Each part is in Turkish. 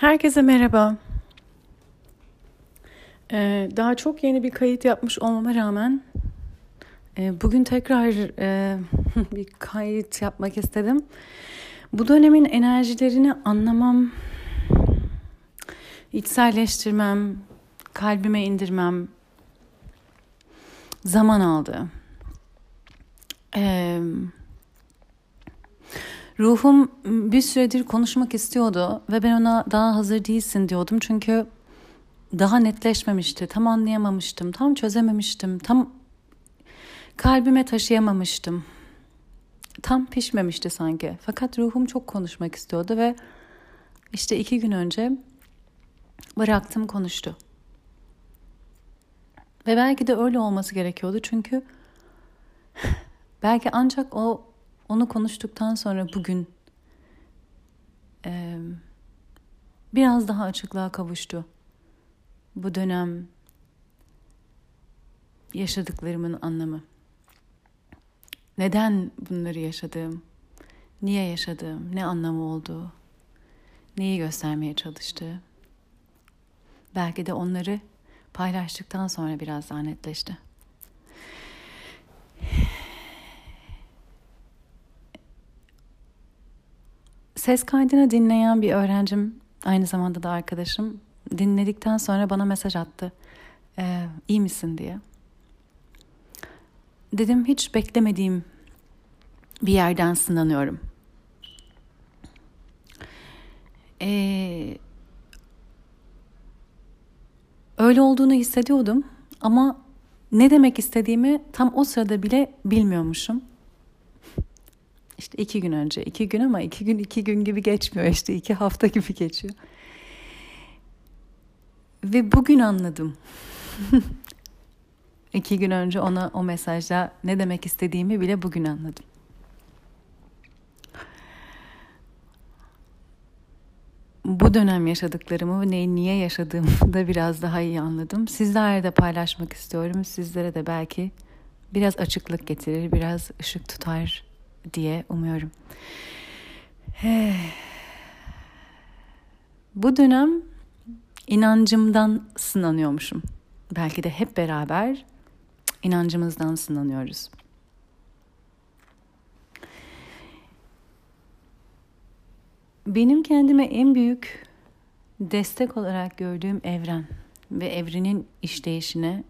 Herkese merhaba. Ee, daha çok yeni bir kayıt yapmış olmama rağmen e, bugün tekrar e, bir kayıt yapmak istedim. Bu dönemin enerjilerini anlamam, içselleştirmem, kalbime indirmem zaman aldı. Eee Ruhum bir süredir konuşmak istiyordu ve ben ona daha hazır değilsin diyordum çünkü daha netleşmemişti, tam anlayamamıştım, tam çözememiştim, tam kalbime taşıyamamıştım. Tam pişmemişti sanki. Fakat ruhum çok konuşmak istiyordu ve işte iki gün önce bıraktım konuştu. Ve belki de öyle olması gerekiyordu çünkü belki ancak o onu konuştuktan sonra bugün e, biraz daha açıklığa kavuştu. Bu dönem yaşadıklarımın anlamı. Neden bunları yaşadığım, niye yaşadığım, ne anlamı olduğu, neyi göstermeye çalıştığı. Belki de onları paylaştıktan sonra biraz daha netleşti. Ses kaydını dinleyen bir öğrencim, aynı zamanda da arkadaşım, dinledikten sonra bana mesaj attı. Ee, iyi misin diye. Dedim hiç beklemediğim bir yerden sınanıyorum. Ee, öyle olduğunu hissediyordum ama ne demek istediğimi tam o sırada bile bilmiyormuşum işte iki gün önce iki gün ama iki gün iki gün gibi geçmiyor işte iki hafta gibi geçiyor. Ve bugün anladım. iki gün önce ona o mesajda ne demek istediğimi bile bugün anladım. Bu dönem yaşadıklarımı neyi niye yaşadığımı da biraz daha iyi anladım. Sizlerle de paylaşmak istiyorum. Sizlere de belki biraz açıklık getirir, biraz ışık tutar diye umuyorum. Bu dönem inancımdan sınanıyormuşum. Belki de hep beraber inancımızdan sınanıyoruz. Benim kendime en büyük destek olarak gördüğüm evren ve evrenin işleyişine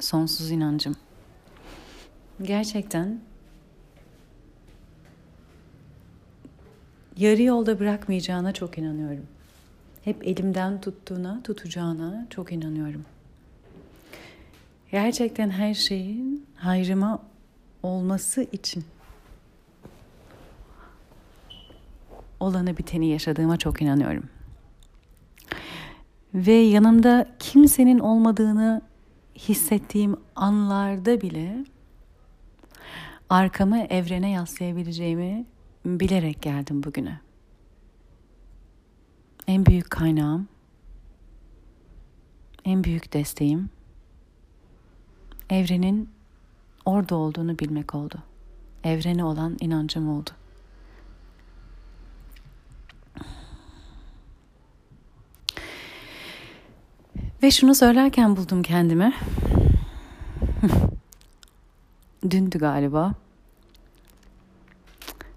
sonsuz inancım. Gerçekten yarı yolda bırakmayacağına çok inanıyorum. Hep elimden tuttuğuna, tutacağına çok inanıyorum. Gerçekten her şeyin hayrıma olması için olanı biteni yaşadığıma çok inanıyorum. Ve yanımda kimsenin olmadığını hissettiğim anlarda bile arkamı evrene yaslayabileceğimi bilerek geldim bugüne. En büyük kaynağım, en büyük desteğim evrenin orada olduğunu bilmek oldu. Evrene olan inancım oldu. Ve şunu söylerken buldum kendimi. Dündü galiba.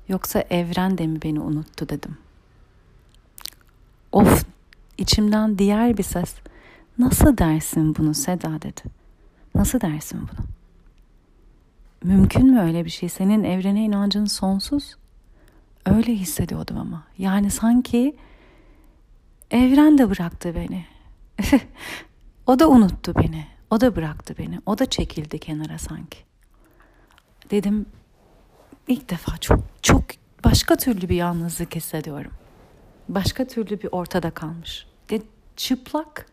Yoksa evren de mi beni unuttu dedim. Of içimden diğer bir ses nasıl dersin bunu Seda dedi. Nasıl dersin bunu? Mümkün mü öyle bir şey? Senin evrene inancın sonsuz. Öyle hissediyordum ama. Yani sanki evren de bıraktı beni. o da unuttu beni. O da bıraktı beni. O da çekildi kenara sanki. Dedim ilk defa çok çok başka türlü bir yalnızlık hissediyorum. Başka türlü bir ortada kalmış. De çıplak,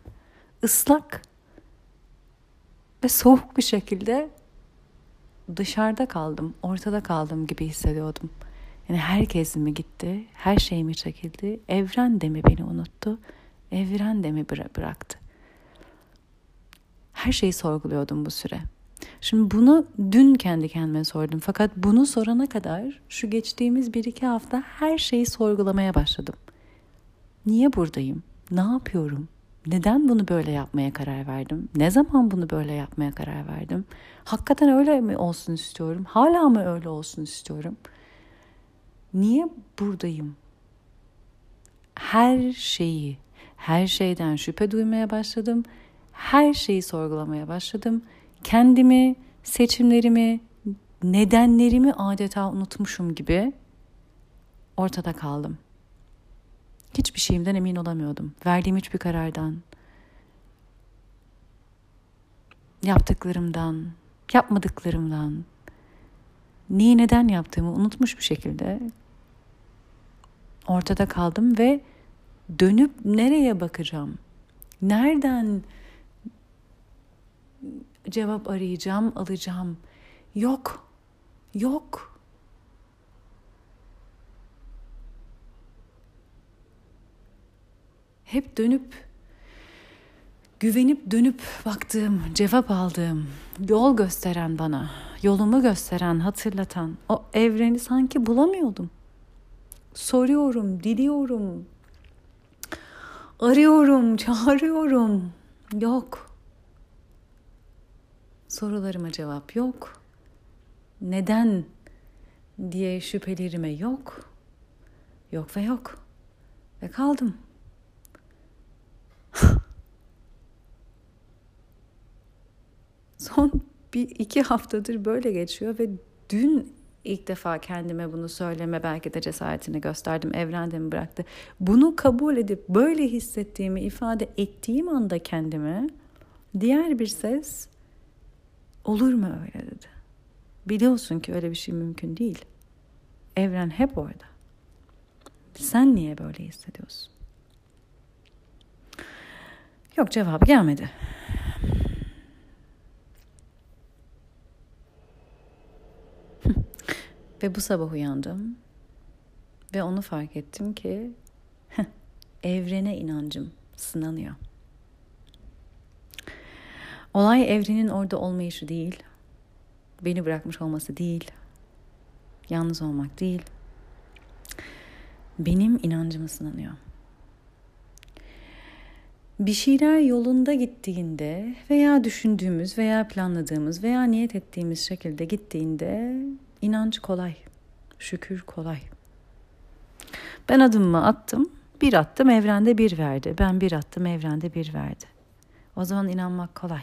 ıslak ve soğuk bir şekilde dışarıda kaldım, ortada kaldım gibi hissediyordum. Yani herkes mi gitti, her şey mi çekildi, evren de mi beni unuttu, evren de mi bıraktı? Her şeyi sorguluyordum bu süre. Şimdi bunu dün kendi kendime sordum. Fakat bunu sorana kadar şu geçtiğimiz bir iki hafta her şeyi sorgulamaya başladım. Niye buradayım? Ne yapıyorum? Neden bunu böyle yapmaya karar verdim? Ne zaman bunu böyle yapmaya karar verdim? Hakikaten öyle mi olsun istiyorum? Hala mı öyle olsun istiyorum? Niye buradayım? Her şeyi, her şeyden şüphe duymaya başladım. Her şeyi sorgulamaya başladım. Kendimi, seçimlerimi, nedenlerimi adeta unutmuşum gibi ortada kaldım. Hiçbir şeyimden emin olamıyordum. Verdiğim hiçbir karardan, yaptıklarımdan, yapmadıklarımdan, neyi neden yaptığımı unutmuş bir şekilde ortada kaldım ve dönüp nereye bakacağım? Nereden cevap arayacağım, alacağım? Yok. Yok. Hep dönüp güvenip dönüp baktığım, cevap aldığım, yol gösteren bana, yolumu gösteren, hatırlatan o evreni sanki bulamıyordum. Soruyorum, diliyorum, arıyorum, çağırıyorum. Yok. Sorularıma cevap yok. Neden diye şüphelerime yok. Yok ve yok. Ve kaldım. Son bir iki haftadır böyle geçiyor ve dün ilk defa kendime bunu söyleme belki de cesaretini gösterdim. Evrende mi bıraktı? Bunu kabul edip böyle hissettiğimi ifade ettiğim anda kendime diğer bir ses olur mu öyle dedi. Biliyorsun ki öyle bir şey mümkün değil. Evren hep orada. Sen niye böyle hissediyorsun? Yok cevabı gelmedi. Ve bu sabah uyandım ve onu fark ettim ki evrene inancım sınanıyor. Olay evrenin orada olmayışı değil, beni bırakmış olması değil, yalnız olmak değil. Benim inancımı sınanıyor. Bir şeyler yolunda gittiğinde veya düşündüğümüz veya planladığımız veya niyet ettiğimiz şekilde gittiğinde İnanç kolay, şükür kolay. Ben adımımı attım, bir attım evrende bir verdi. Ben bir attım evrende bir verdi. O zaman inanmak kolay.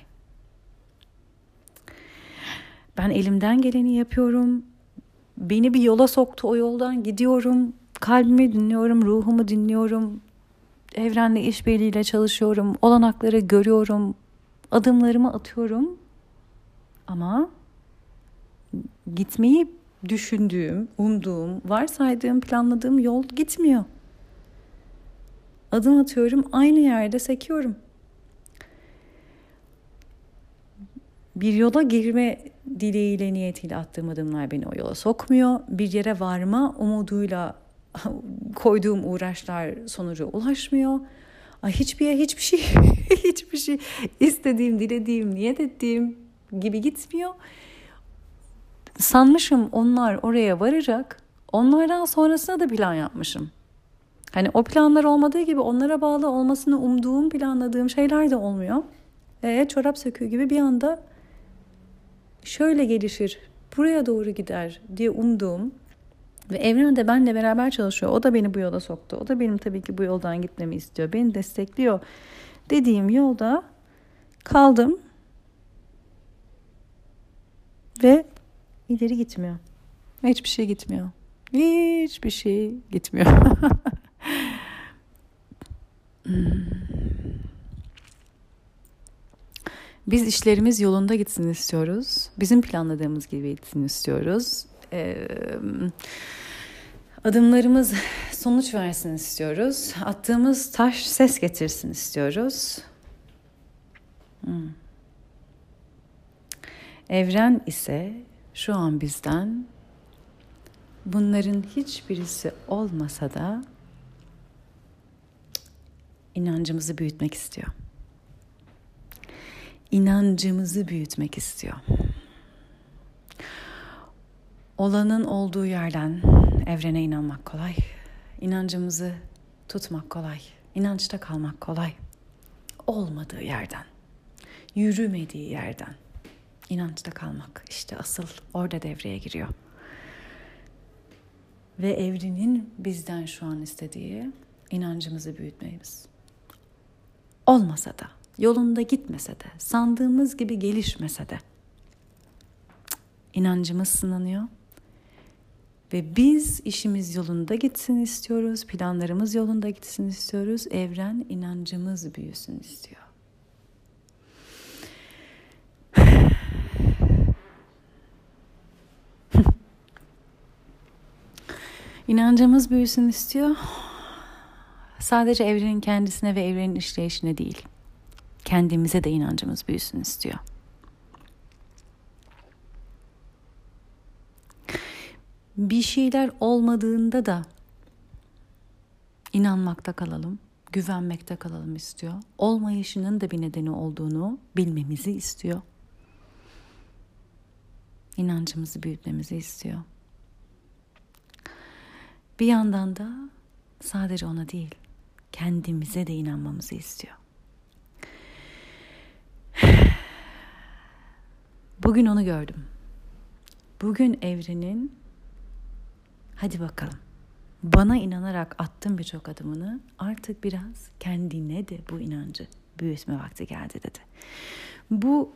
Ben elimden geleni yapıyorum. Beni bir yola soktu, o yoldan gidiyorum. Kalbimi dinliyorum, ruhumu dinliyorum. Evrenle işbirliğiyle çalışıyorum. Olanakları görüyorum. Adımlarımı atıyorum. Ama gitmeyi düşündüğüm, umduğum, varsaydığım, planladığım yol gitmiyor. Adım atıyorum, aynı yerde sekiyorum. Bir yola girme dileğiyle, niyetiyle attığım adımlar beni o yola sokmuyor. Bir yere varma umuduyla koyduğum uğraşlar sonuca ulaşmıyor. Ay hiçbir hiçbir şey hiçbir şey istediğim, dilediğim, niyet ettiğim gibi gitmiyor sanmışım onlar oraya varacak. Onlardan sonrasına da plan yapmışım. Hani o planlar olmadığı gibi onlara bağlı olmasını umduğum, planladığım şeyler de olmuyor. E, çorap söküğü gibi bir anda şöyle gelişir, buraya doğru gider diye umduğum ve evren de benle beraber çalışıyor. O da beni bu yola soktu. O da benim tabii ki bu yoldan gitmemi istiyor. Beni destekliyor dediğim yolda kaldım. Ve ileri gitmiyor. Hiçbir şey gitmiyor. Hiçbir şey gitmiyor. Biz işlerimiz yolunda gitsin istiyoruz. Bizim planladığımız gibi gitsin istiyoruz. Ee, adımlarımız sonuç versin istiyoruz. Attığımız taş ses getirsin istiyoruz. Hmm. Evren ise şu an bizden bunların hiçbirisi olmasa da inancımızı büyütmek istiyor. İnancımızı büyütmek istiyor. Olanın olduğu yerden evrene inanmak kolay. İnancımızı tutmak kolay. İnançta kalmak kolay. Olmadığı yerden, yürümediği yerden inançta kalmak işte asıl orada devreye giriyor. Ve evrenin bizden şu an istediği inancımızı büyütmemiz. Olmasa da, yolunda gitmese de, sandığımız gibi gelişmese de inancımız sınanıyor. Ve biz işimiz yolunda gitsin istiyoruz, planlarımız yolunda gitsin istiyoruz. Evren inancımız büyüsün istiyor. İnancımız büyüsün istiyor. Sadece evrenin kendisine ve evrenin işleyişine değil. Kendimize de inancımız büyüsün istiyor. Bir şeyler olmadığında da inanmakta kalalım, güvenmekte kalalım istiyor. Olmayışının da bir nedeni olduğunu bilmemizi istiyor. İnancımızı büyütmemizi istiyor. Bir yandan da sadece ona değil, kendimize de inanmamızı istiyor. Bugün onu gördüm. Bugün evrenin hadi bakalım bana inanarak attım birçok adımını artık biraz kendine de bu inancı büyütme vakti geldi dedi. Bu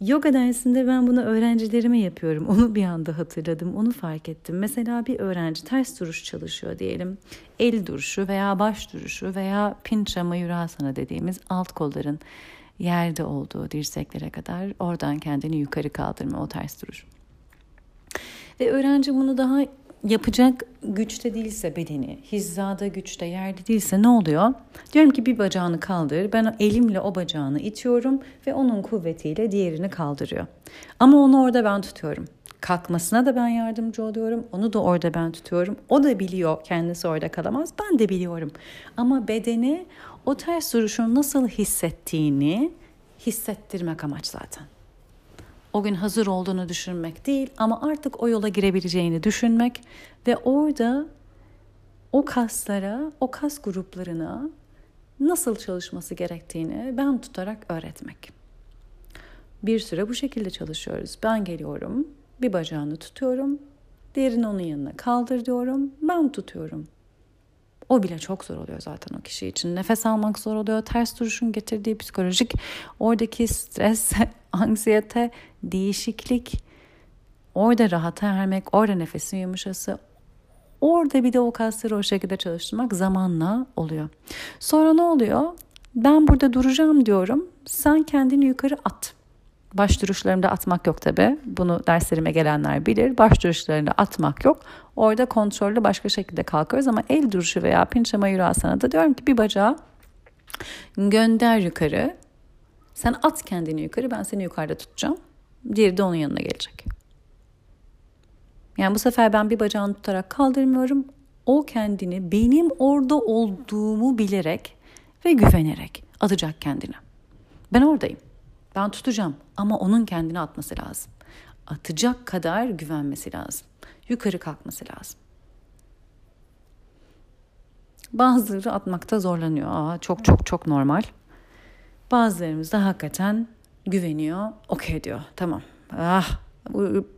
Yoga dersinde ben bunu öğrencilerime yapıyorum. Onu bir anda hatırladım, onu fark ettim. Mesela bir öğrenci ters duruş çalışıyor diyelim. El duruşu veya baş duruşu veya pincha mayurasana dediğimiz alt kolların yerde olduğu dirseklere kadar oradan kendini yukarı kaldırma o ters duruş. Ve öğrenci bunu daha yapacak güçte değilse bedeni, hizada güçte yerde değilse ne oluyor? Diyorum ki bir bacağını kaldır. Ben elimle o bacağını itiyorum ve onun kuvvetiyle diğerini kaldırıyor. Ama onu orada ben tutuyorum. Kalkmasına da ben yardımcı oluyorum. Onu da orada ben tutuyorum. O da biliyor kendisi orada kalamaz. Ben de biliyorum. Ama bedeni o ters duruşun nasıl hissettiğini hissettirmek amaç zaten o gün hazır olduğunu düşünmek değil ama artık o yola girebileceğini düşünmek ve orada o kaslara, o kas gruplarına nasıl çalışması gerektiğini ben tutarak öğretmek. Bir süre bu şekilde çalışıyoruz. Ben geliyorum, bir bacağını tutuyorum, diğerini onun yanına kaldır diyorum, ben tutuyorum. O bile çok zor oluyor zaten o kişi için. Nefes almak zor oluyor. Ters duruşun getirdiği psikolojik oradaki stres, anksiyete, değişiklik, orada rahata ermek, orada nefesin yumuşası, orada bir de o kasları o şekilde çalıştırmak zamanla oluyor. Sonra ne oluyor? Ben burada duracağım diyorum. Sen kendini yukarı at. Baş duruşlarımda atmak yok tabi. Bunu derslerime gelenler bilir. Baş duruşlarında atmak yok. Orada kontrollü başka şekilde kalkıyoruz ama el duruşu veya pinça mayurasana da diyorum ki bir bacağı gönder yukarı. Sen at kendini yukarı ben seni yukarıda tutacağım. Diğeri de onun yanına gelecek. Yani bu sefer ben bir bacağını tutarak kaldırmıyorum. O kendini benim orada olduğumu bilerek ve güvenerek atacak kendini. Ben oradayım. Ben tutacağım ama onun kendini atması lazım. Atacak kadar güvenmesi lazım. Yukarı kalkması lazım. Bazıları atmakta zorlanıyor. Aa, çok çok çok normal. Bazılarımız da hakikaten güveniyor. Okey diyor. Tamam. Ah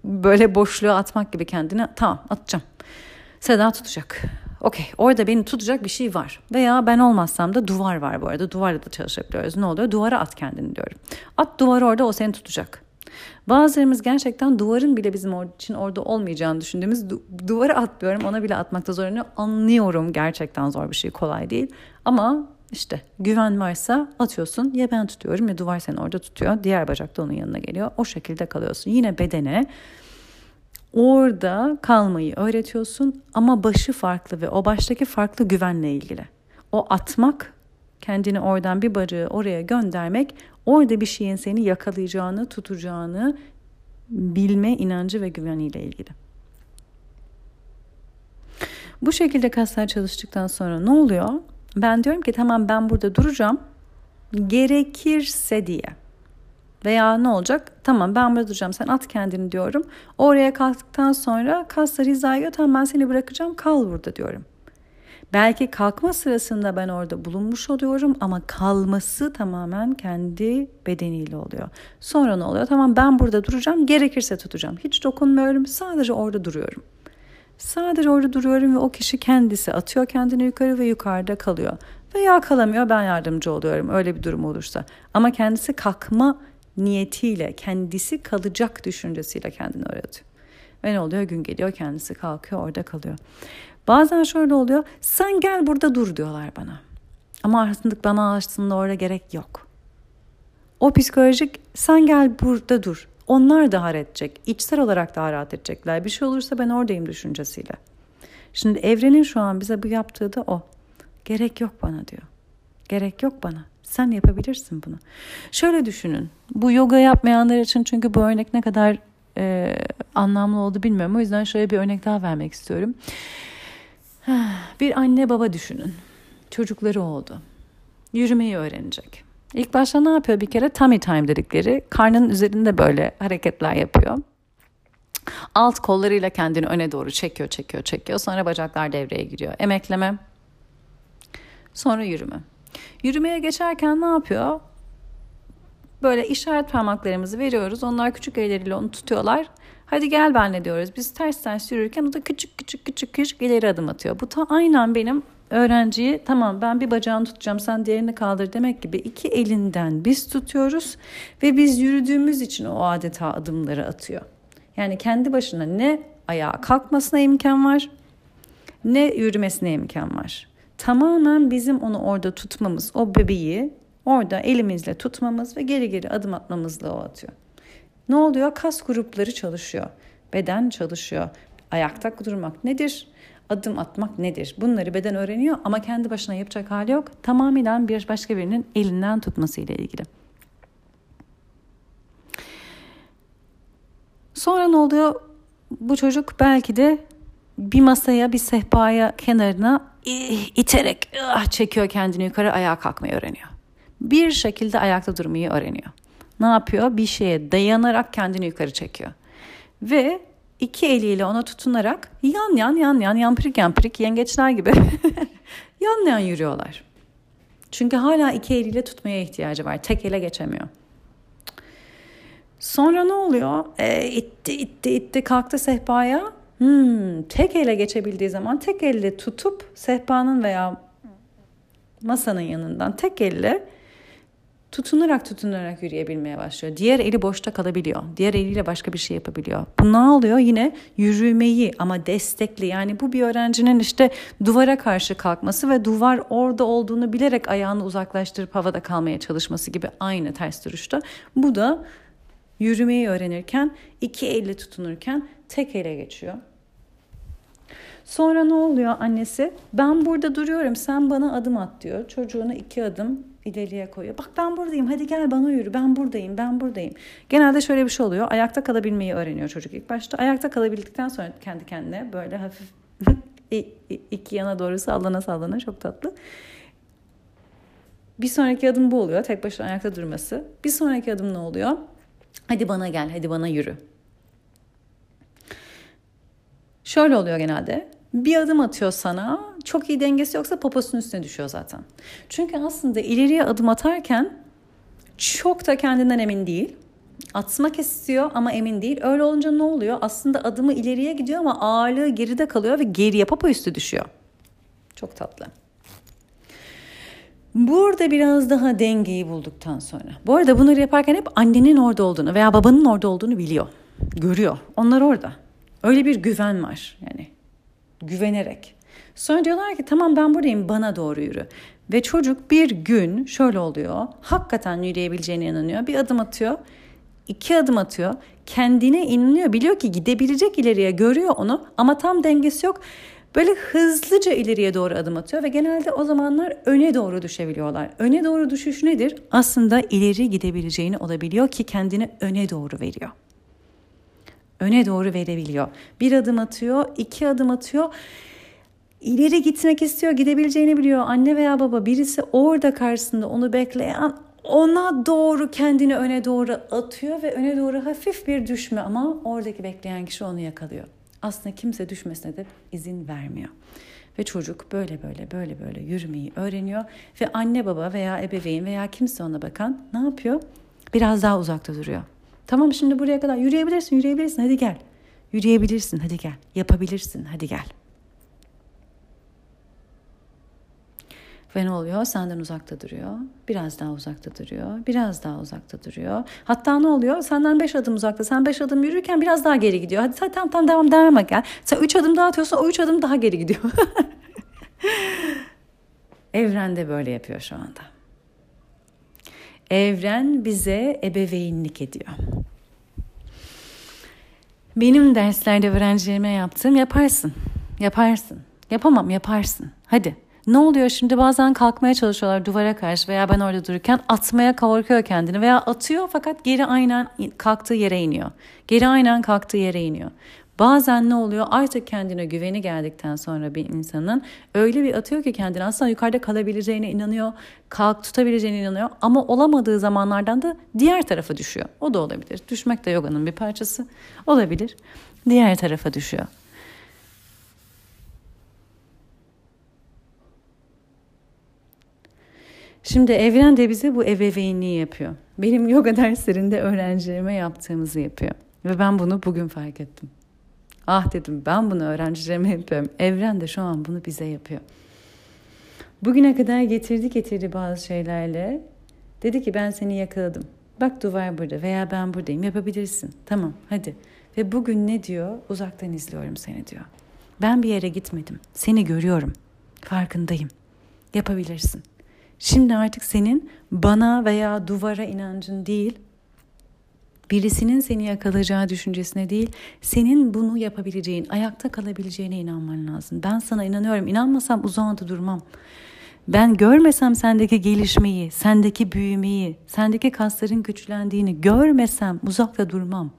böyle boşluğa atmak gibi kendine. Tamam atacağım. Seda tutacak. Okey orada beni tutacak bir şey var. Veya ben olmazsam da duvar var bu arada. Duvarla da çalışabiliyoruz. Ne oluyor? Duvara at kendini diyorum. At duvar orada o seni tutacak. Bazılarımız gerçekten duvarın bile bizim için orada olmayacağını düşündüğümüz du- duvara atlıyorum. Ona bile atmakta zorlanıyor. Anlıyorum gerçekten zor bir şey kolay değil. Ama işte güven varsa atıyorsun ya ben tutuyorum ya duvar seni orada tutuyor. Diğer bacak da onun yanına geliyor. O şekilde kalıyorsun. Yine bedene orada kalmayı öğretiyorsun ama başı farklı ve o baştaki farklı güvenle ilgili. O atmak, kendini oradan bir bacağı oraya göndermek, orada bir şeyin seni yakalayacağını, tutacağını bilme inancı ve güveniyle ilgili. Bu şekilde kaslar çalıştıktan sonra ne oluyor? Ben diyorum ki tamam ben burada duracağım. Gerekirse diye. Veya ne olacak? Tamam ben burada duracağım sen at kendini diyorum. Oraya kalktıktan sonra kaslar hizaya tamam ben seni bırakacağım kal burada diyorum. Belki kalkma sırasında ben orada bulunmuş oluyorum ama kalması tamamen kendi bedeniyle oluyor. Sonra ne oluyor? Tamam ben burada duracağım, gerekirse tutacağım. Hiç dokunmuyorum, sadece orada duruyorum. Sadece orada duruyorum ve o kişi kendisi atıyor kendini yukarı ve yukarıda kalıyor. Veya kalamıyor ben yardımcı oluyorum öyle bir durum olursa. Ama kendisi kalkma niyetiyle, kendisi kalacak düşüncesiyle kendini öğretiyor. Ve ne oluyor? Gün geliyor kendisi kalkıyor orada kalıyor. Bazen şöyle oluyor. Sen gel burada dur diyorlar bana. Ama aslında bana aslında orada gerek yok. O psikolojik sen gel burada dur. Onlar da rahat edecek. İçsel olarak daha rahat edecekler. Bir şey olursa ben oradayım düşüncesiyle. Şimdi evrenin şu an bize bu yaptığı da o. Gerek yok bana diyor. Gerek yok bana. Sen yapabilirsin bunu. Şöyle düşünün. Bu yoga yapmayanlar için çünkü bu örnek ne kadar e, anlamlı oldu bilmiyorum. O yüzden şöyle bir örnek daha vermek istiyorum. Bir anne baba düşünün. Çocukları oldu. Yürümeyi öğrenecek. İlk başta ne yapıyor bir kere? Tummy time dedikleri. Karnının üzerinde böyle hareketler yapıyor. Alt kollarıyla kendini öne doğru çekiyor, çekiyor, çekiyor. Sonra bacaklar devreye giriyor. Emekleme. Sonra yürüme. Yürümeye geçerken ne yapıyor? Böyle işaret parmaklarımızı veriyoruz. Onlar küçük elleriyle onu tutuyorlar. Hadi gel benle diyoruz. Biz ters ters yürürken o da küçük küçük küçük küçük ileri adım atıyor. Bu ta aynen benim öğrenciyi tamam ben bir bacağını tutacağım sen diğerini kaldır demek gibi iki elinden biz tutuyoruz ve biz yürüdüğümüz için o adeta adımları atıyor. Yani kendi başına ne ayağa kalkmasına imkan var ne yürümesine imkan var. Tamamen bizim onu orada tutmamız, o bebeği orada elimizle tutmamız ve geri geri adım atmamızla o atıyor. Ne oluyor? Kas grupları çalışıyor. Beden çalışıyor. Ayakta durmak nedir? Adım atmak nedir? Bunları beden öğreniyor ama kendi başına yapacak hali yok. Tamamen bir başka birinin elinden tutması ile ilgili. Sonra ne oluyor? Bu çocuk belki de bir masaya, bir sehpaya kenarına iterek ah, çekiyor kendini yukarı ayağa kalkmayı öğreniyor. Bir şekilde ayakta durmayı öğreniyor. Ne yapıyor? Bir şeye dayanarak kendini yukarı çekiyor. Ve iki eliyle ona tutunarak yan yan yan yan yampirik yampirik yengeçler gibi yan yan yürüyorlar. Çünkü hala iki eliyle tutmaya ihtiyacı var. Tek ele geçemiyor. Sonra ne oluyor? E, itti itti itti kalktı sehpaya. Hmm, tek ele geçebildiği zaman tek elle tutup sehpanın veya masanın yanından tek elle tutunarak tutunarak yürüyebilmeye başlıyor. Diğer eli boşta kalabiliyor. Diğer eliyle başka bir şey yapabiliyor. Bu ne oluyor? Yine yürümeyi ama destekli. Yani bu bir öğrencinin işte duvara karşı kalkması ve duvar orada olduğunu bilerek ayağını uzaklaştırıp havada kalmaya çalışması gibi aynı ters duruşta. Bu da yürümeyi öğrenirken iki elle tutunurken tek ele geçiyor. Sonra ne oluyor annesi? Ben burada duruyorum sen bana adım at diyor. Çocuğunu iki adım ileriye koyuyor. Bak ben buradayım hadi gel bana yürü ben buradayım ben buradayım. Genelde şöyle bir şey oluyor. Ayakta kalabilmeyi öğreniyor çocuk ilk başta. Ayakta kalabildikten sonra kendi kendine böyle hafif iki yana doğru sallana sallana çok tatlı. Bir sonraki adım bu oluyor. Tek başına ayakta durması. Bir sonraki adım ne oluyor? Hadi bana gel, hadi bana yürü. Şöyle oluyor genelde. Bir adım atıyor sana. Çok iyi dengesi yoksa poposunun üstüne düşüyor zaten. Çünkü aslında ileriye adım atarken çok da kendinden emin değil. Atmak istiyor ama emin değil. Öyle olunca ne oluyor? Aslında adımı ileriye gidiyor ama ağırlığı geride kalıyor ve geriye popo üstü düşüyor. Çok tatlı. Burada biraz daha dengeyi bulduktan sonra. Bu arada bunları yaparken hep annenin orada olduğunu veya babanın orada olduğunu biliyor. Görüyor. Onlar orada. Öyle bir güven var yani. Güvenerek. Sonra diyorlar ki tamam ben buradayım bana doğru yürü. Ve çocuk bir gün şöyle oluyor. Hakikaten yürüyebileceğine inanıyor. Bir adım atıyor. iki adım atıyor. Kendine inanıyor. Biliyor ki gidebilecek ileriye görüyor onu ama tam dengesi yok. Böyle hızlıca ileriye doğru adım atıyor ve genelde o zamanlar öne doğru düşebiliyorlar. Öne doğru düşüş nedir? Aslında ileri gidebileceğini olabiliyor ki kendini öne doğru veriyor öne doğru verebiliyor. Bir adım atıyor, iki adım atıyor. İleri gitmek istiyor, gidebileceğini biliyor. Anne veya baba birisi orada karşısında onu bekleyen ona doğru kendini öne doğru atıyor ve öne doğru hafif bir düşme ama oradaki bekleyen kişi onu yakalıyor. Aslında kimse düşmesine de izin vermiyor. Ve çocuk böyle böyle böyle böyle yürümeyi öğreniyor. Ve anne baba veya ebeveyn veya kimse ona bakan ne yapıyor? Biraz daha uzakta duruyor. Tamam şimdi buraya kadar yürüyebilirsin, yürüyebilirsin hadi gel. Yürüyebilirsin hadi gel. Yapabilirsin hadi gel. Ve ne oluyor? Senden uzakta duruyor. Biraz daha uzakta duruyor. Biraz daha uzakta duruyor. Hatta ne oluyor? Senden beş adım uzakta. Sen beş adım yürürken biraz daha geri gidiyor. Hadi tamam tamam devam devam gel. Sen üç adım daha atıyorsun. O üç adım daha geri gidiyor. Evren de böyle yapıyor şu anda. Evren bize ebeveynlik ediyor. Benim derslerde öğrencilerime yaptığım yaparsın. Yaparsın. Yapamam yaparsın. Hadi. Ne oluyor şimdi bazen kalkmaya çalışıyorlar duvara karşı veya ben orada dururken atmaya korkuyor kendini veya atıyor fakat geri aynen kalktığı yere iniyor. Geri aynen kalktığı yere iniyor. Bazen ne oluyor artık kendine güveni geldikten sonra bir insanın öyle bir atıyor ki kendini aslında yukarıda kalabileceğine inanıyor, kalk tutabileceğine inanıyor ama olamadığı zamanlardan da diğer tarafa düşüyor. O da olabilir. Düşmek de yoganın bir parçası olabilir. Diğer tarafa düşüyor. Şimdi evren de bize bu ebeveynliği yapıyor. Benim yoga derslerinde öğrencilerime yaptığımızı yapıyor. Ve ben bunu bugün fark ettim. Ah dedim ben bunu öğrencilerime yapıyorum. Evren de şu an bunu bize yapıyor. Bugüne kadar getirdi getirdi bazı şeylerle. Dedi ki ben seni yakaladım. Bak duvar burada veya ben buradayım yapabilirsin. Tamam hadi. Ve bugün ne diyor? Uzaktan izliyorum seni diyor. Ben bir yere gitmedim. Seni görüyorum. Farkındayım. Yapabilirsin. Şimdi artık senin bana veya duvara inancın değil, birisinin seni yakalayacağı düşüncesine değil, senin bunu yapabileceğin, ayakta kalabileceğine inanman lazım. Ben sana inanıyorum. İnanmasam uzağında durmam. Ben görmesem sendeki gelişmeyi, sendeki büyümeyi, sendeki kasların güçlendiğini görmesem uzakta durmam.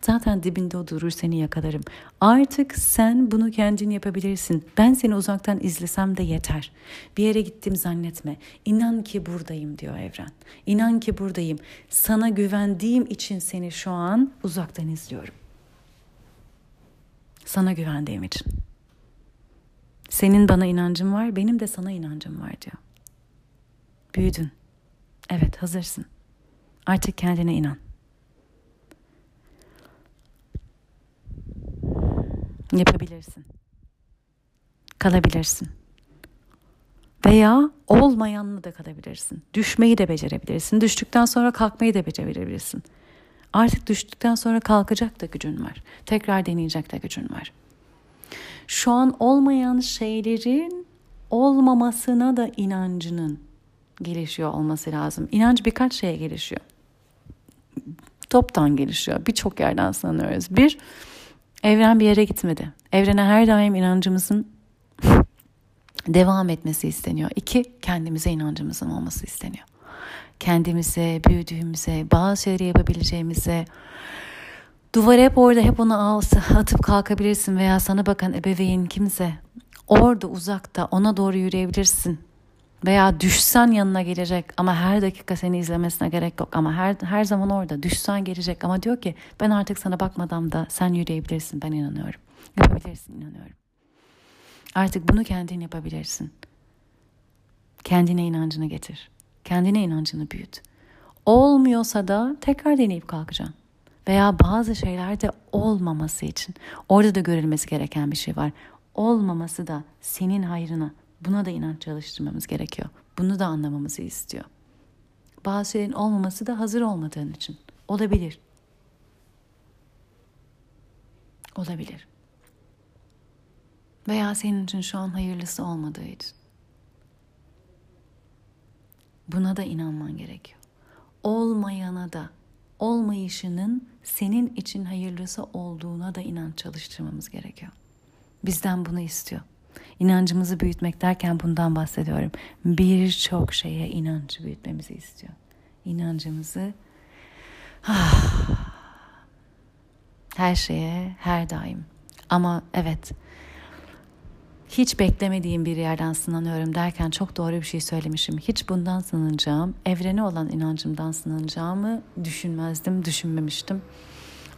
Zaten dibinde o durur seni yakalarım. Artık sen bunu kendin yapabilirsin. Ben seni uzaktan izlesem de yeter. Bir yere gittim zannetme. İnan ki buradayım diyor evren. İnan ki buradayım. Sana güvendiğim için seni şu an uzaktan izliyorum. Sana güvendiğim için. Senin bana inancın var, benim de sana inancım var diyor. Büyüdün. Evet, hazırsın. Artık kendine inan. Yapabilirsin. Kalabilirsin. Veya olmayanla da kalabilirsin. Düşmeyi de becerebilirsin. Düştükten sonra kalkmayı da becerebilirsin. Artık düştükten sonra kalkacak da gücün var. Tekrar deneyecek de gücün var. Şu an olmayan şeylerin olmamasına da inancının gelişiyor olması lazım. İnanç birkaç şeye gelişiyor. Toptan gelişiyor. Birçok yerden sanıyoruz. Bir, Evren bir yere gitmedi. Evrene her daim inancımızın devam etmesi isteniyor. İki, kendimize inancımızın olması isteniyor. Kendimize, büyüdüğümüze, bazı şeyleri yapabileceğimize, duvar hep orada, hep onu atıp kalkabilirsin veya sana bakan ebeveyn kimse orada uzakta ona doğru yürüyebilirsin veya düşsen yanına gelecek ama her dakika seni izlemesine gerek yok ama her her zaman orada düşsen gelecek ama diyor ki ben artık sana bakmadan da sen yürüyebilirsin ben inanıyorum. Yapabilirsin inanıyorum. Artık bunu kendin yapabilirsin. Kendine inancını getir. Kendine inancını büyüt. Olmuyorsa da tekrar deneyip kalkacaksın. Veya bazı şeylerde olmaması için orada da görülmesi gereken bir şey var. Olmaması da senin hayrına, Buna da inanç çalıştırmamız gerekiyor. Bunu da anlamamızı istiyor. Bazı şeylerin olmaması da hazır olmadığın için. Olabilir. Olabilir. Veya senin için şu an hayırlısı olmadığı için. Buna da inanman gerekiyor. Olmayana da, olmayışının senin için hayırlısı olduğuna da inanç çalıştırmamız gerekiyor. Bizden bunu istiyor. İnancımızı büyütmek derken bundan bahsediyorum. Birçok şeye inanç büyütmemizi istiyor. İnancımızı ah, her şeye her daim. Ama evet hiç beklemediğim bir yerden sınanıyorum derken çok doğru bir şey söylemişim. Hiç bundan sınanacağım, evrene olan inancımdan sınanacağımı düşünmezdim, düşünmemiştim.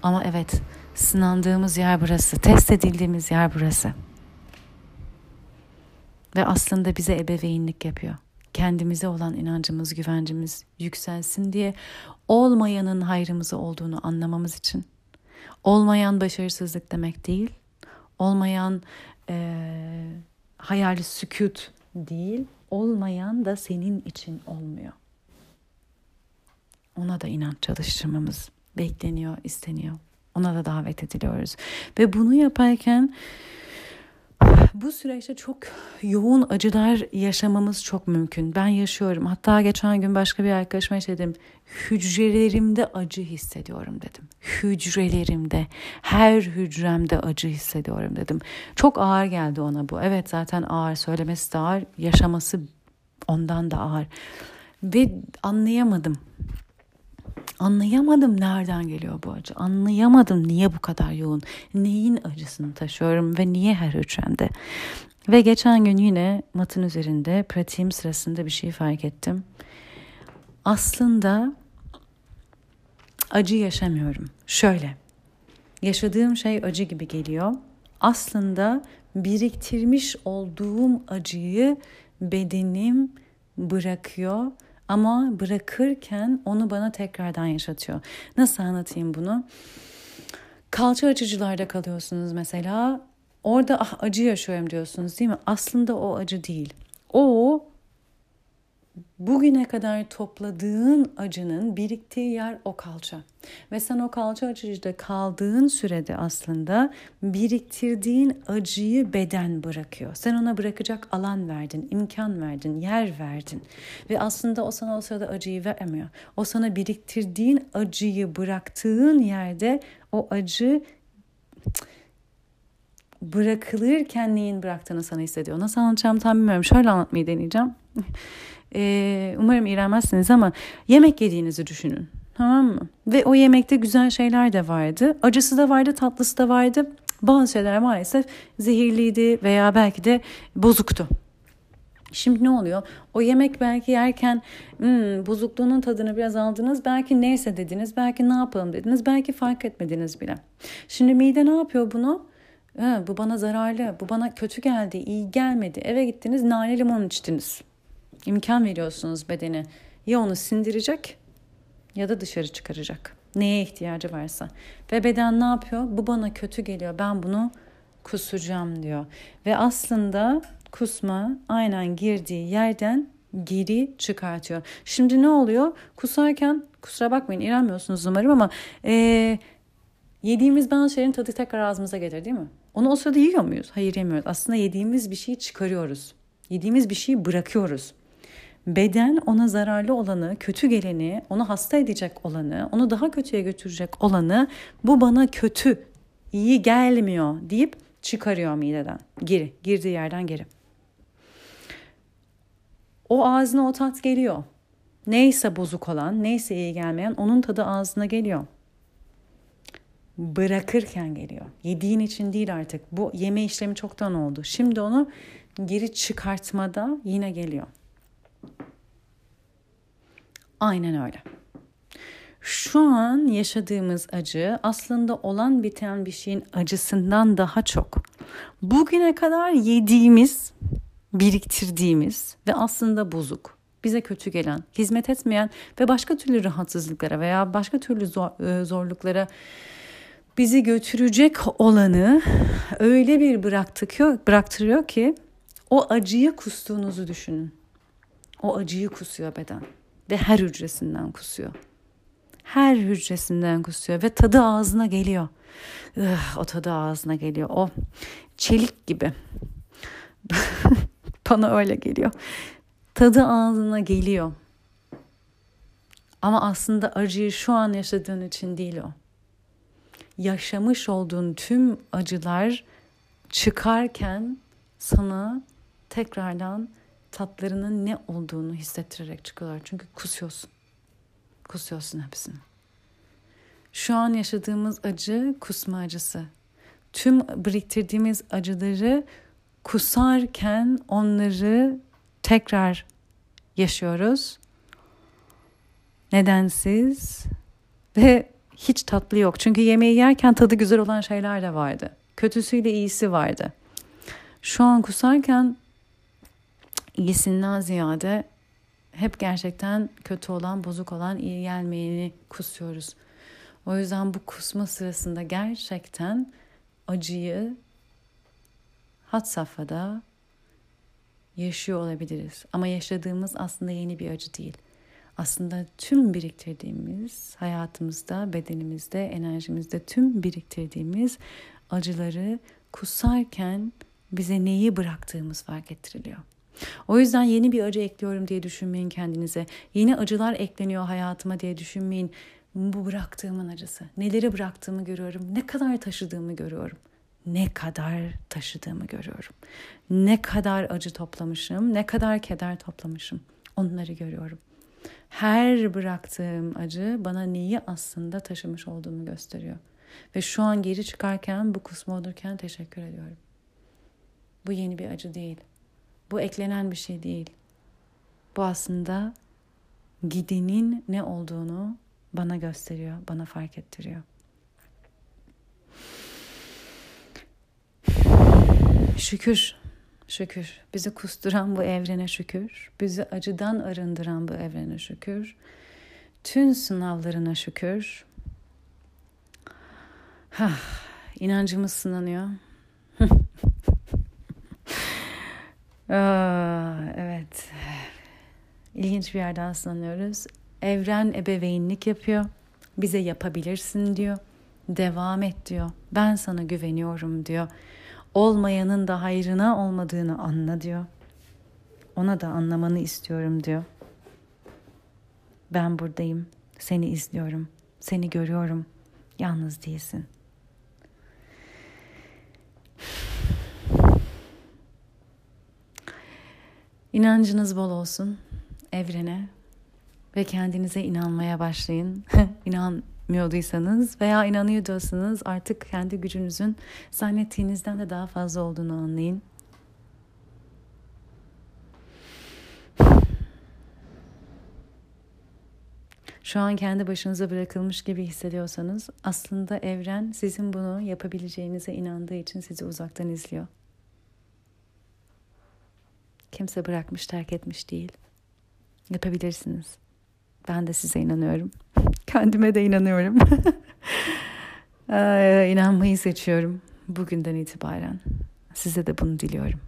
Ama evet, sınandığımız yer burası, test edildiğimiz yer burası. Ve aslında bize ebeveynlik yapıyor. Kendimize olan inancımız, güvencimiz yükselsin diye olmayanın hayrımıza olduğunu anlamamız için. Olmayan başarısızlık demek değil. Olmayan e, hayali sükut değil. Olmayan da senin için olmuyor. Ona da inanç çalıştırmamız bekleniyor, isteniyor. Ona da davet ediliyoruz. Ve bunu yaparken bu süreçte çok yoğun acılar yaşamamız çok mümkün. Ben yaşıyorum. Hatta geçen gün başka bir arkadaşıma şey dedim. Hücrelerimde acı hissediyorum dedim. Hücrelerimde, her hücremde acı hissediyorum dedim. Çok ağır geldi ona bu. Evet zaten ağır, söylemesi de ağır, yaşaması ondan da ağır. Ve anlayamadım Anlayamadım nereden geliyor bu acı. Anlayamadım niye bu kadar yoğun. Neyin acısını taşıyorum ve niye her hücremde. Ve geçen gün yine matın üzerinde pratiğim sırasında bir şey fark ettim. Aslında acı yaşamıyorum. Şöyle. Yaşadığım şey acı gibi geliyor. Aslında biriktirmiş olduğum acıyı bedenim bırakıyor ama bırakırken onu bana tekrardan yaşatıyor. Nasıl anlatayım bunu? Kalça açıcılarda kalıyorsunuz mesela. Orada ah, acı yaşıyorum diyorsunuz değil mi? Aslında o acı değil. O bugüne kadar topladığın acının biriktiği yer o kalça. Ve sen o kalça açıcıda kaldığın sürede aslında biriktirdiğin acıyı beden bırakıyor. Sen ona bırakacak alan verdin, imkan verdin, yer verdin. Ve aslında o sana o sırada acıyı vermiyor. O sana biriktirdiğin acıyı bıraktığın yerde o acı bırakılırken neyin bıraktığını sana hissediyor. Nasıl anlatacağım tam bilmiyorum. Şöyle anlatmayı deneyeceğim. Ee, umarım iğrenmezsiniz ama yemek yediğinizi düşünün. Tamam mı? Ve o yemekte güzel şeyler de vardı. Acısı da vardı, tatlısı da vardı. Bazı şeyler maalesef zehirliydi veya belki de bozuktu. Şimdi ne oluyor? O yemek belki yerken hmm, bozukluğunun tadını biraz aldınız. Belki neyse dediniz. Belki ne yapalım dediniz. Belki fark etmediniz bile. Şimdi mide ne yapıyor bunu? Ha, bu bana zararlı, bu bana kötü geldi, iyi gelmedi. Eve gittiniz, nane limon içtiniz imkan veriyorsunuz bedene. Ya onu sindirecek ya da dışarı çıkaracak. Neye ihtiyacı varsa. Ve beden ne yapıyor? Bu bana kötü geliyor. Ben bunu kusacağım diyor. Ve aslında kusma aynen girdiği yerden geri çıkartıyor. Şimdi ne oluyor? Kusarken kusura bakmayın iğrenmiyorsunuz umarım ama ee, yediğimiz bazı şeylerin tadı tekrar ağzımıza gelir değil mi? Onu o sırada yiyor muyuz? Hayır yemiyoruz. Aslında yediğimiz bir şeyi çıkarıyoruz. Yediğimiz bir şeyi bırakıyoruz beden ona zararlı olanı, kötü geleni, onu hasta edecek olanı, onu daha kötüye götürecek olanı bu bana kötü, iyi gelmiyor deyip çıkarıyor mideden. Geri, girdiği yerden geri. O ağzına o tat geliyor. Neyse bozuk olan, neyse iyi gelmeyen onun tadı ağzına geliyor. Bırakırken geliyor. Yediğin için değil artık. Bu yeme işlemi çoktan oldu. Şimdi onu geri çıkartmada yine geliyor. Aynen öyle. Şu an yaşadığımız acı aslında olan biten bir şeyin acısından daha çok. Bugüne kadar yediğimiz, biriktirdiğimiz ve aslında bozuk, bize kötü gelen, hizmet etmeyen ve başka türlü rahatsızlıklara veya başka türlü e, zorluklara bizi götürecek olanı öyle bir bıraktırıyor, bıraktırıyor ki o acıyı kustuğunuzu düşünün. O acıyı kusuyor beden ve her hücresinden kusuyor. Her hücresinden kusuyor ve tadı ağzına geliyor. Ugh, o tadı ağzına geliyor. O çelik gibi. Bana öyle geliyor. Tadı ağzına geliyor. Ama aslında acıyı şu an yaşadığın için değil o. Yaşamış olduğun tüm acılar çıkarken sana tekrardan tatlarının ne olduğunu hissettirerek çıkıyorlar. Çünkü kusuyorsun. Kusuyorsun hepsini. Şu an yaşadığımız acı kusma acısı. Tüm biriktirdiğimiz acıları kusarken onları tekrar yaşıyoruz. Nedensiz ve hiç tatlı yok. Çünkü yemeği yerken tadı güzel olan şeyler de vardı. Kötüsüyle iyisi vardı. Şu an kusarken iyisinden ziyade hep gerçekten kötü olan, bozuk olan, iyi gelmeyeni kusuyoruz. O yüzden bu kusma sırasında gerçekten acıyı hat safhada yaşıyor olabiliriz. Ama yaşadığımız aslında yeni bir acı değil. Aslında tüm biriktirdiğimiz hayatımızda, bedenimizde, enerjimizde tüm biriktirdiğimiz acıları kusarken bize neyi bıraktığımız fark ettiriliyor. O yüzden yeni bir acı ekliyorum diye düşünmeyin kendinize. Yeni acılar ekleniyor hayatıma diye düşünmeyin. Bu bıraktığımın acısı. Neleri bıraktığımı görüyorum. Ne kadar taşıdığımı görüyorum. Ne kadar taşıdığımı görüyorum. Ne kadar acı toplamışım, ne kadar keder toplamışım. Onları görüyorum. Her bıraktığım acı bana neyi aslında taşımış olduğumu gösteriyor. Ve şu an geri çıkarken, bu kusma olurken teşekkür ediyorum. Bu yeni bir acı değil. Bu eklenen bir şey değil. Bu aslında gidenin ne olduğunu bana gösteriyor, bana fark ettiriyor. Şükür, şükür. Bizi kusturan bu evrene şükür. Bizi acıdan arındıran bu evrene şükür. Tüm sınavlarına şükür. Hah, inancımız sınanıyor. Aa, evet. İlginç bir yerden sanıyoruz. Evren ebeveynlik yapıyor. Bize yapabilirsin diyor. Devam et diyor. Ben sana güveniyorum diyor. Olmayanın da hayrına olmadığını anla diyor. Ona da anlamanı istiyorum diyor. Ben buradayım. Seni izliyorum. Seni görüyorum. Yalnız değilsin. İnancınız bol olsun evrene ve kendinize inanmaya başlayın. İnanmıyorduysanız veya inanıyorduysanız artık kendi gücünüzün zannettiğinizden de daha fazla olduğunu anlayın. Şu an kendi başınıza bırakılmış gibi hissediyorsanız aslında evren sizin bunu yapabileceğinize inandığı için sizi uzaktan izliyor. Kimse bırakmış, terk etmiş değil. Yapabilirsiniz. Ben de size inanıyorum. Kendime de inanıyorum. İnanmayı seçiyorum bugünden itibaren. Size de bunu diliyorum.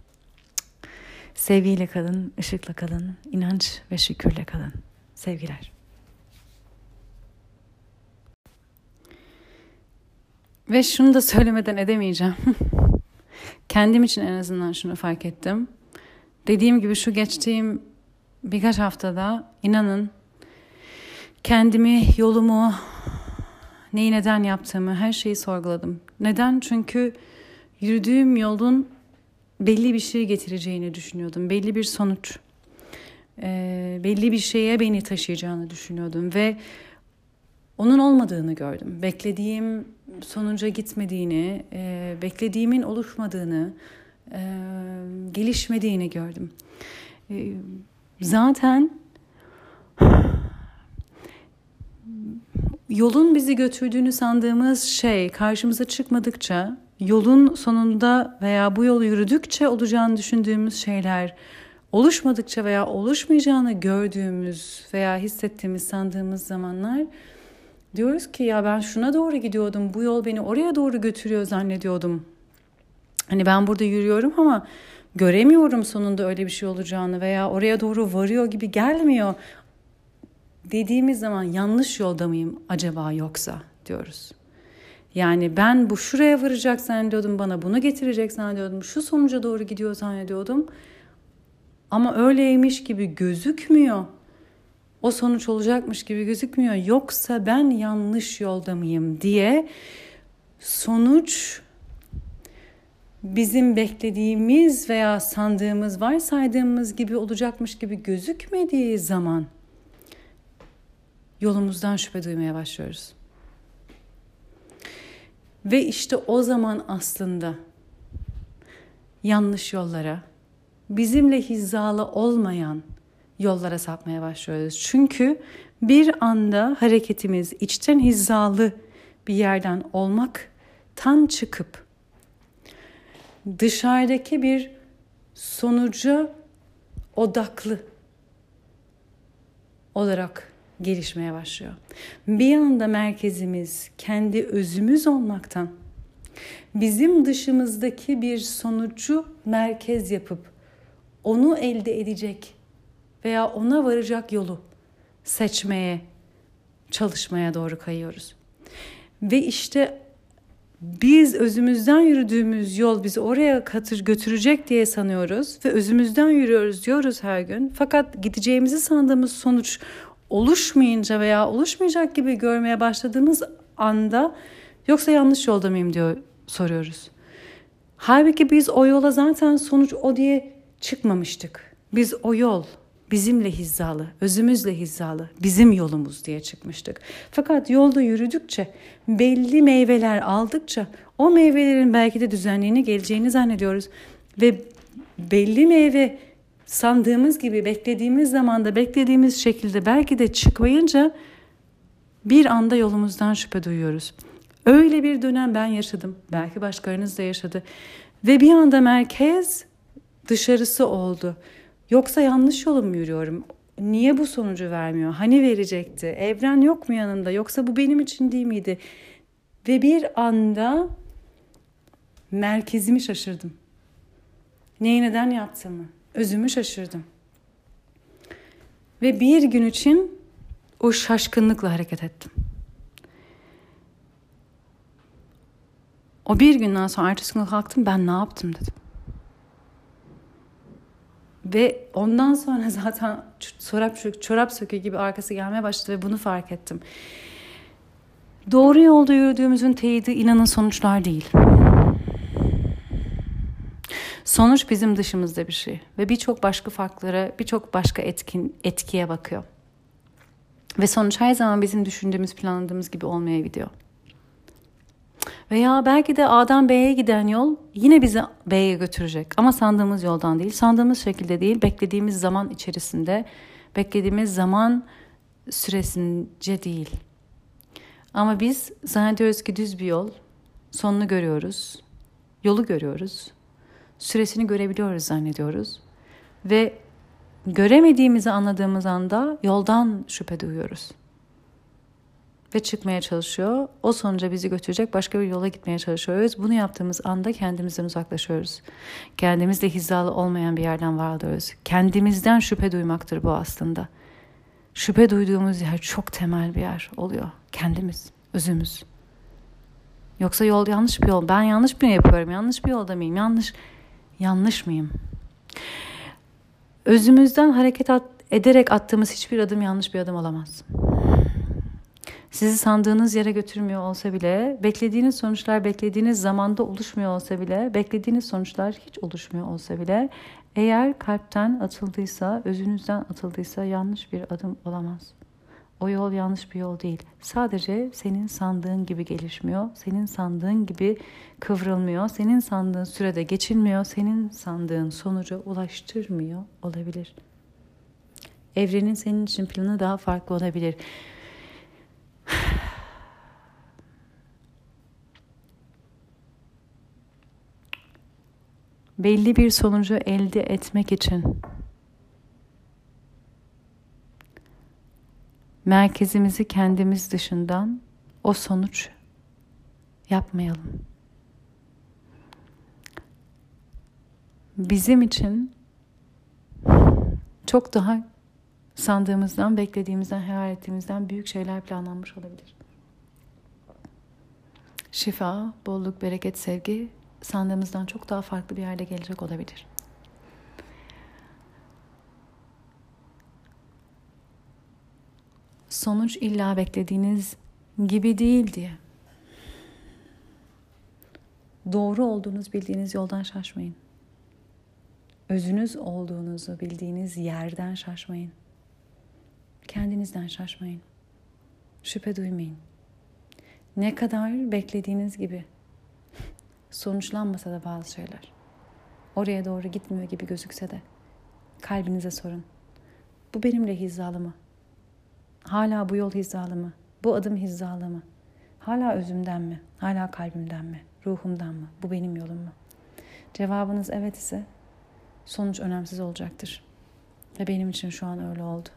Sevgiyle kalın, ışıkla kalın, inanç ve şükürle kalın. Sevgiler. Ve şunu da söylemeden edemeyeceğim. Kendim için en azından şunu fark ettim. Dediğim gibi şu geçtiğim birkaç haftada inanın kendimi, yolumu, neyi neden yaptığımı her şeyi sorguladım. Neden? Çünkü yürüdüğüm yolun belli bir şey getireceğini düşünüyordum. Belli bir sonuç, e, belli bir şeye beni taşıyacağını düşünüyordum ve onun olmadığını gördüm. Beklediğim sonuca gitmediğini, e, beklediğimin oluşmadığını, e, gelişmediğini gördüm. E, zaten yolun bizi götürdüğünü sandığımız şey karşımıza çıkmadıkça, yolun sonunda veya bu yolu yürüdükçe olacağını düşündüğümüz şeyler oluşmadıkça veya oluşmayacağını gördüğümüz veya hissettiğimiz sandığımız zamanlar diyoruz ki ya ben şuna doğru gidiyordum, bu yol beni oraya doğru götürüyor zannediyordum. Hani ben burada yürüyorum ama göremiyorum sonunda öyle bir şey olacağını veya oraya doğru varıyor gibi gelmiyor dediğimiz zaman yanlış yolda mıyım acaba yoksa diyoruz. Yani ben bu şuraya varacak zannediyordum, bana bunu getirecek zannediyordum, şu sonuca doğru gidiyor zannediyordum. Ama öyleymiş gibi gözükmüyor. O sonuç olacakmış gibi gözükmüyor. Yoksa ben yanlış yolda mıyım diye sonuç bizim beklediğimiz veya sandığımız, varsaydığımız gibi olacakmış gibi gözükmediği zaman yolumuzdan şüphe duymaya başlıyoruz. Ve işte o zaman aslında yanlış yollara, bizimle hizalı olmayan yollara sapmaya başlıyoruz. Çünkü bir anda hareketimiz içten hizalı bir yerden olmaktan çıkıp dışarıdaki bir sonucu odaklı olarak gelişmeye başlıyor. Bir anda merkezimiz kendi özümüz olmaktan bizim dışımızdaki bir sonucu merkez yapıp onu elde edecek veya ona varacak yolu seçmeye, çalışmaya doğru kayıyoruz. Ve işte biz özümüzden yürüdüğümüz yol bizi oraya katır götürecek diye sanıyoruz ve özümüzden yürüyoruz diyoruz her gün. Fakat gideceğimizi sandığımız sonuç oluşmayınca veya oluşmayacak gibi görmeye başladığımız anda yoksa yanlış yolda mıyım diyor soruyoruz. Halbuki biz o yola zaten sonuç o diye çıkmamıştık. Biz o yol bizimle hizalı, özümüzle hizalı, bizim yolumuz diye çıkmıştık. Fakat yolda yürüdükçe, belli meyveler aldıkça o meyvelerin belki de düzenliğine geleceğini zannediyoruz. Ve belli meyve sandığımız gibi beklediğimiz zamanda beklediğimiz şekilde belki de çıkmayınca bir anda yolumuzdan şüphe duyuyoruz. Öyle bir dönem ben yaşadım. Belki başkalarınız da yaşadı. Ve bir anda merkez dışarısı oldu. Yoksa yanlış yolu mu yürüyorum? Niye bu sonucu vermiyor? Hani verecekti? Evren yok mu yanında? Yoksa bu benim için değil miydi? Ve bir anda merkezimi şaşırdım. Neyi neden yaptığımı, özümü şaşırdım. Ve bir gün için o şaşkınlıkla hareket ettim. O bir günden sonra ertesi gün kalktım ben ne yaptım dedim. Ve ondan sonra zaten çorap, çorap sökü gibi arkası gelmeye başladı ve bunu fark ettim. Doğru yolda yürüdüğümüzün teyidi inanın sonuçlar değil. Sonuç bizim dışımızda bir şey ve birçok başka farklara, birçok başka etkin etkiye bakıyor. Ve sonuç her zaman bizim düşündüğümüz, planladığımız gibi olmayabiliyor. Veya belki de A'dan B'ye giden yol yine bizi B'ye götürecek. Ama sandığımız yoldan değil, sandığımız şekilde değil, beklediğimiz zaman içerisinde, beklediğimiz zaman süresince değil. Ama biz zannediyoruz ki düz bir yol, sonunu görüyoruz, yolu görüyoruz, süresini görebiliyoruz zannediyoruz. Ve göremediğimizi anladığımız anda yoldan şüphe duyuyoruz ve çıkmaya çalışıyor. O sonuca bizi götürecek başka bir yola gitmeye çalışıyoruz. Bunu yaptığımız anda kendimizden uzaklaşıyoruz. Kendimizle hizalı olmayan bir yerden varlıyoruz. Kendimizden şüphe duymaktır bu aslında. Şüphe duyduğumuz yer çok temel bir yer oluyor. Kendimiz, özümüz. Yoksa yol yanlış bir yol. Ben yanlış mı yapıyorum? Yanlış bir yolda mıyım? Yanlış yanlış mıyım? Özümüzden hareket at, ederek attığımız hiçbir adım yanlış bir adım olamaz sizi sandığınız yere götürmüyor olsa bile, beklediğiniz sonuçlar beklediğiniz zamanda oluşmuyor olsa bile, beklediğiniz sonuçlar hiç oluşmuyor olsa bile, eğer kalpten atıldıysa, özünüzden atıldıysa yanlış bir adım olamaz. O yol yanlış bir yol değil. Sadece senin sandığın gibi gelişmiyor, senin sandığın gibi kıvrılmıyor, senin sandığın sürede geçilmiyor, senin sandığın sonuca ulaştırmıyor olabilir. Evrenin senin için planı daha farklı olabilir. Belli bir sonucu elde etmek için merkezimizi kendimiz dışından o sonuç yapmayalım. Bizim için çok daha sandığımızdan, beklediğimizden, hayal ettiğimizden büyük şeyler planlanmış olabilir. Şifa, bolluk, bereket, sevgi sandığımızdan çok daha farklı bir yerde gelecek olabilir. Sonuç illa beklediğiniz gibi değil diye. Doğru olduğunuz bildiğiniz yoldan şaşmayın. Özünüz olduğunuzu bildiğiniz yerden şaşmayın. Kendinizden şaşmayın. Şüphe duymayın. Ne kadar beklediğiniz gibi sonuçlanmasa da bazı şeyler. Oraya doğru gitmiyor gibi gözükse de kalbinize sorun. Bu benimle hizalı mı? Hala bu yol hizalı mı? Bu adım hizalı mı? Hala özümden mi? Hala kalbimden mi? Ruhumdan mı? Bu benim yolum mu? Cevabınız evet ise sonuç önemsiz olacaktır. Ve benim için şu an öyle oldu.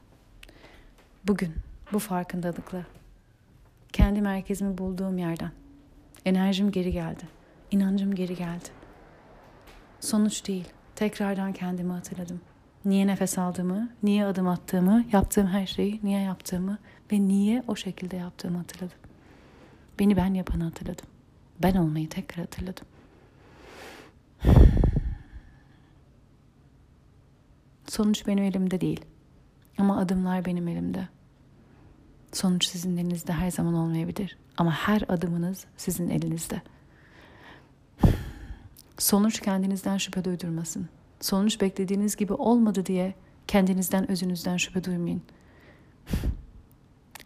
Bugün bu farkındalıkla kendi merkezimi bulduğum yerden enerjim geri geldi. İnancım geri geldi. Sonuç değil. Tekrardan kendimi hatırladım. Niye nefes aldığımı, niye adım attığımı, yaptığım her şeyi niye yaptığımı ve niye o şekilde yaptığımı hatırladım. Beni ben yapanı hatırladım. Ben olmayı tekrar hatırladım. Sonuç benim elimde değil. Ama adımlar benim elimde. Sonuç sizin elinizde her zaman olmayabilir. Ama her adımınız sizin elinizde. Sonuç kendinizden şüphe duydurmasın. Sonuç beklediğiniz gibi olmadı diye kendinizden özünüzden şüphe duymayın.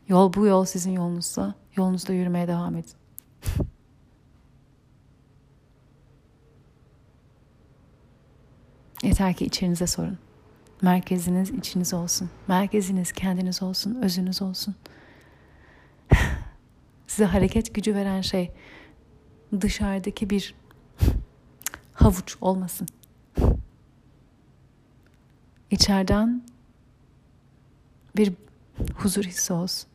Yol bu yol sizin yolunuzsa yolunuzda yürümeye devam edin. Yeter ki içerinize sorun. Merkeziniz içiniz olsun. Merkeziniz kendiniz olsun, özünüz olsun. Size hareket gücü veren şey dışarıdaki bir havuç olmasın. İçeriden bir huzur hissi olsun.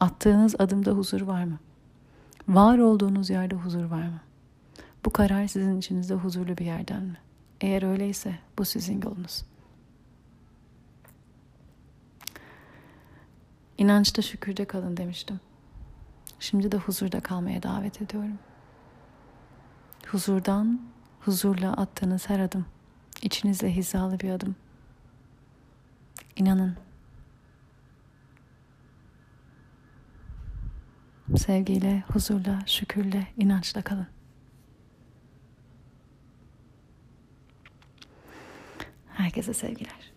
Attığınız adımda huzur var mı? Var olduğunuz yerde huzur var mı? Bu karar sizin içinizde huzurlu bir yerden mi? Eğer öyleyse bu sizin yolunuz. İnançta şükürde kalın demiştim. Şimdi de huzurda kalmaya davet ediyorum. Huzurdan, huzurla attığınız her adım, içinizle hizalı bir adım. İnanın. Sevgiyle, huzurla, şükürle, inançla kalın. Herkese sevgiler.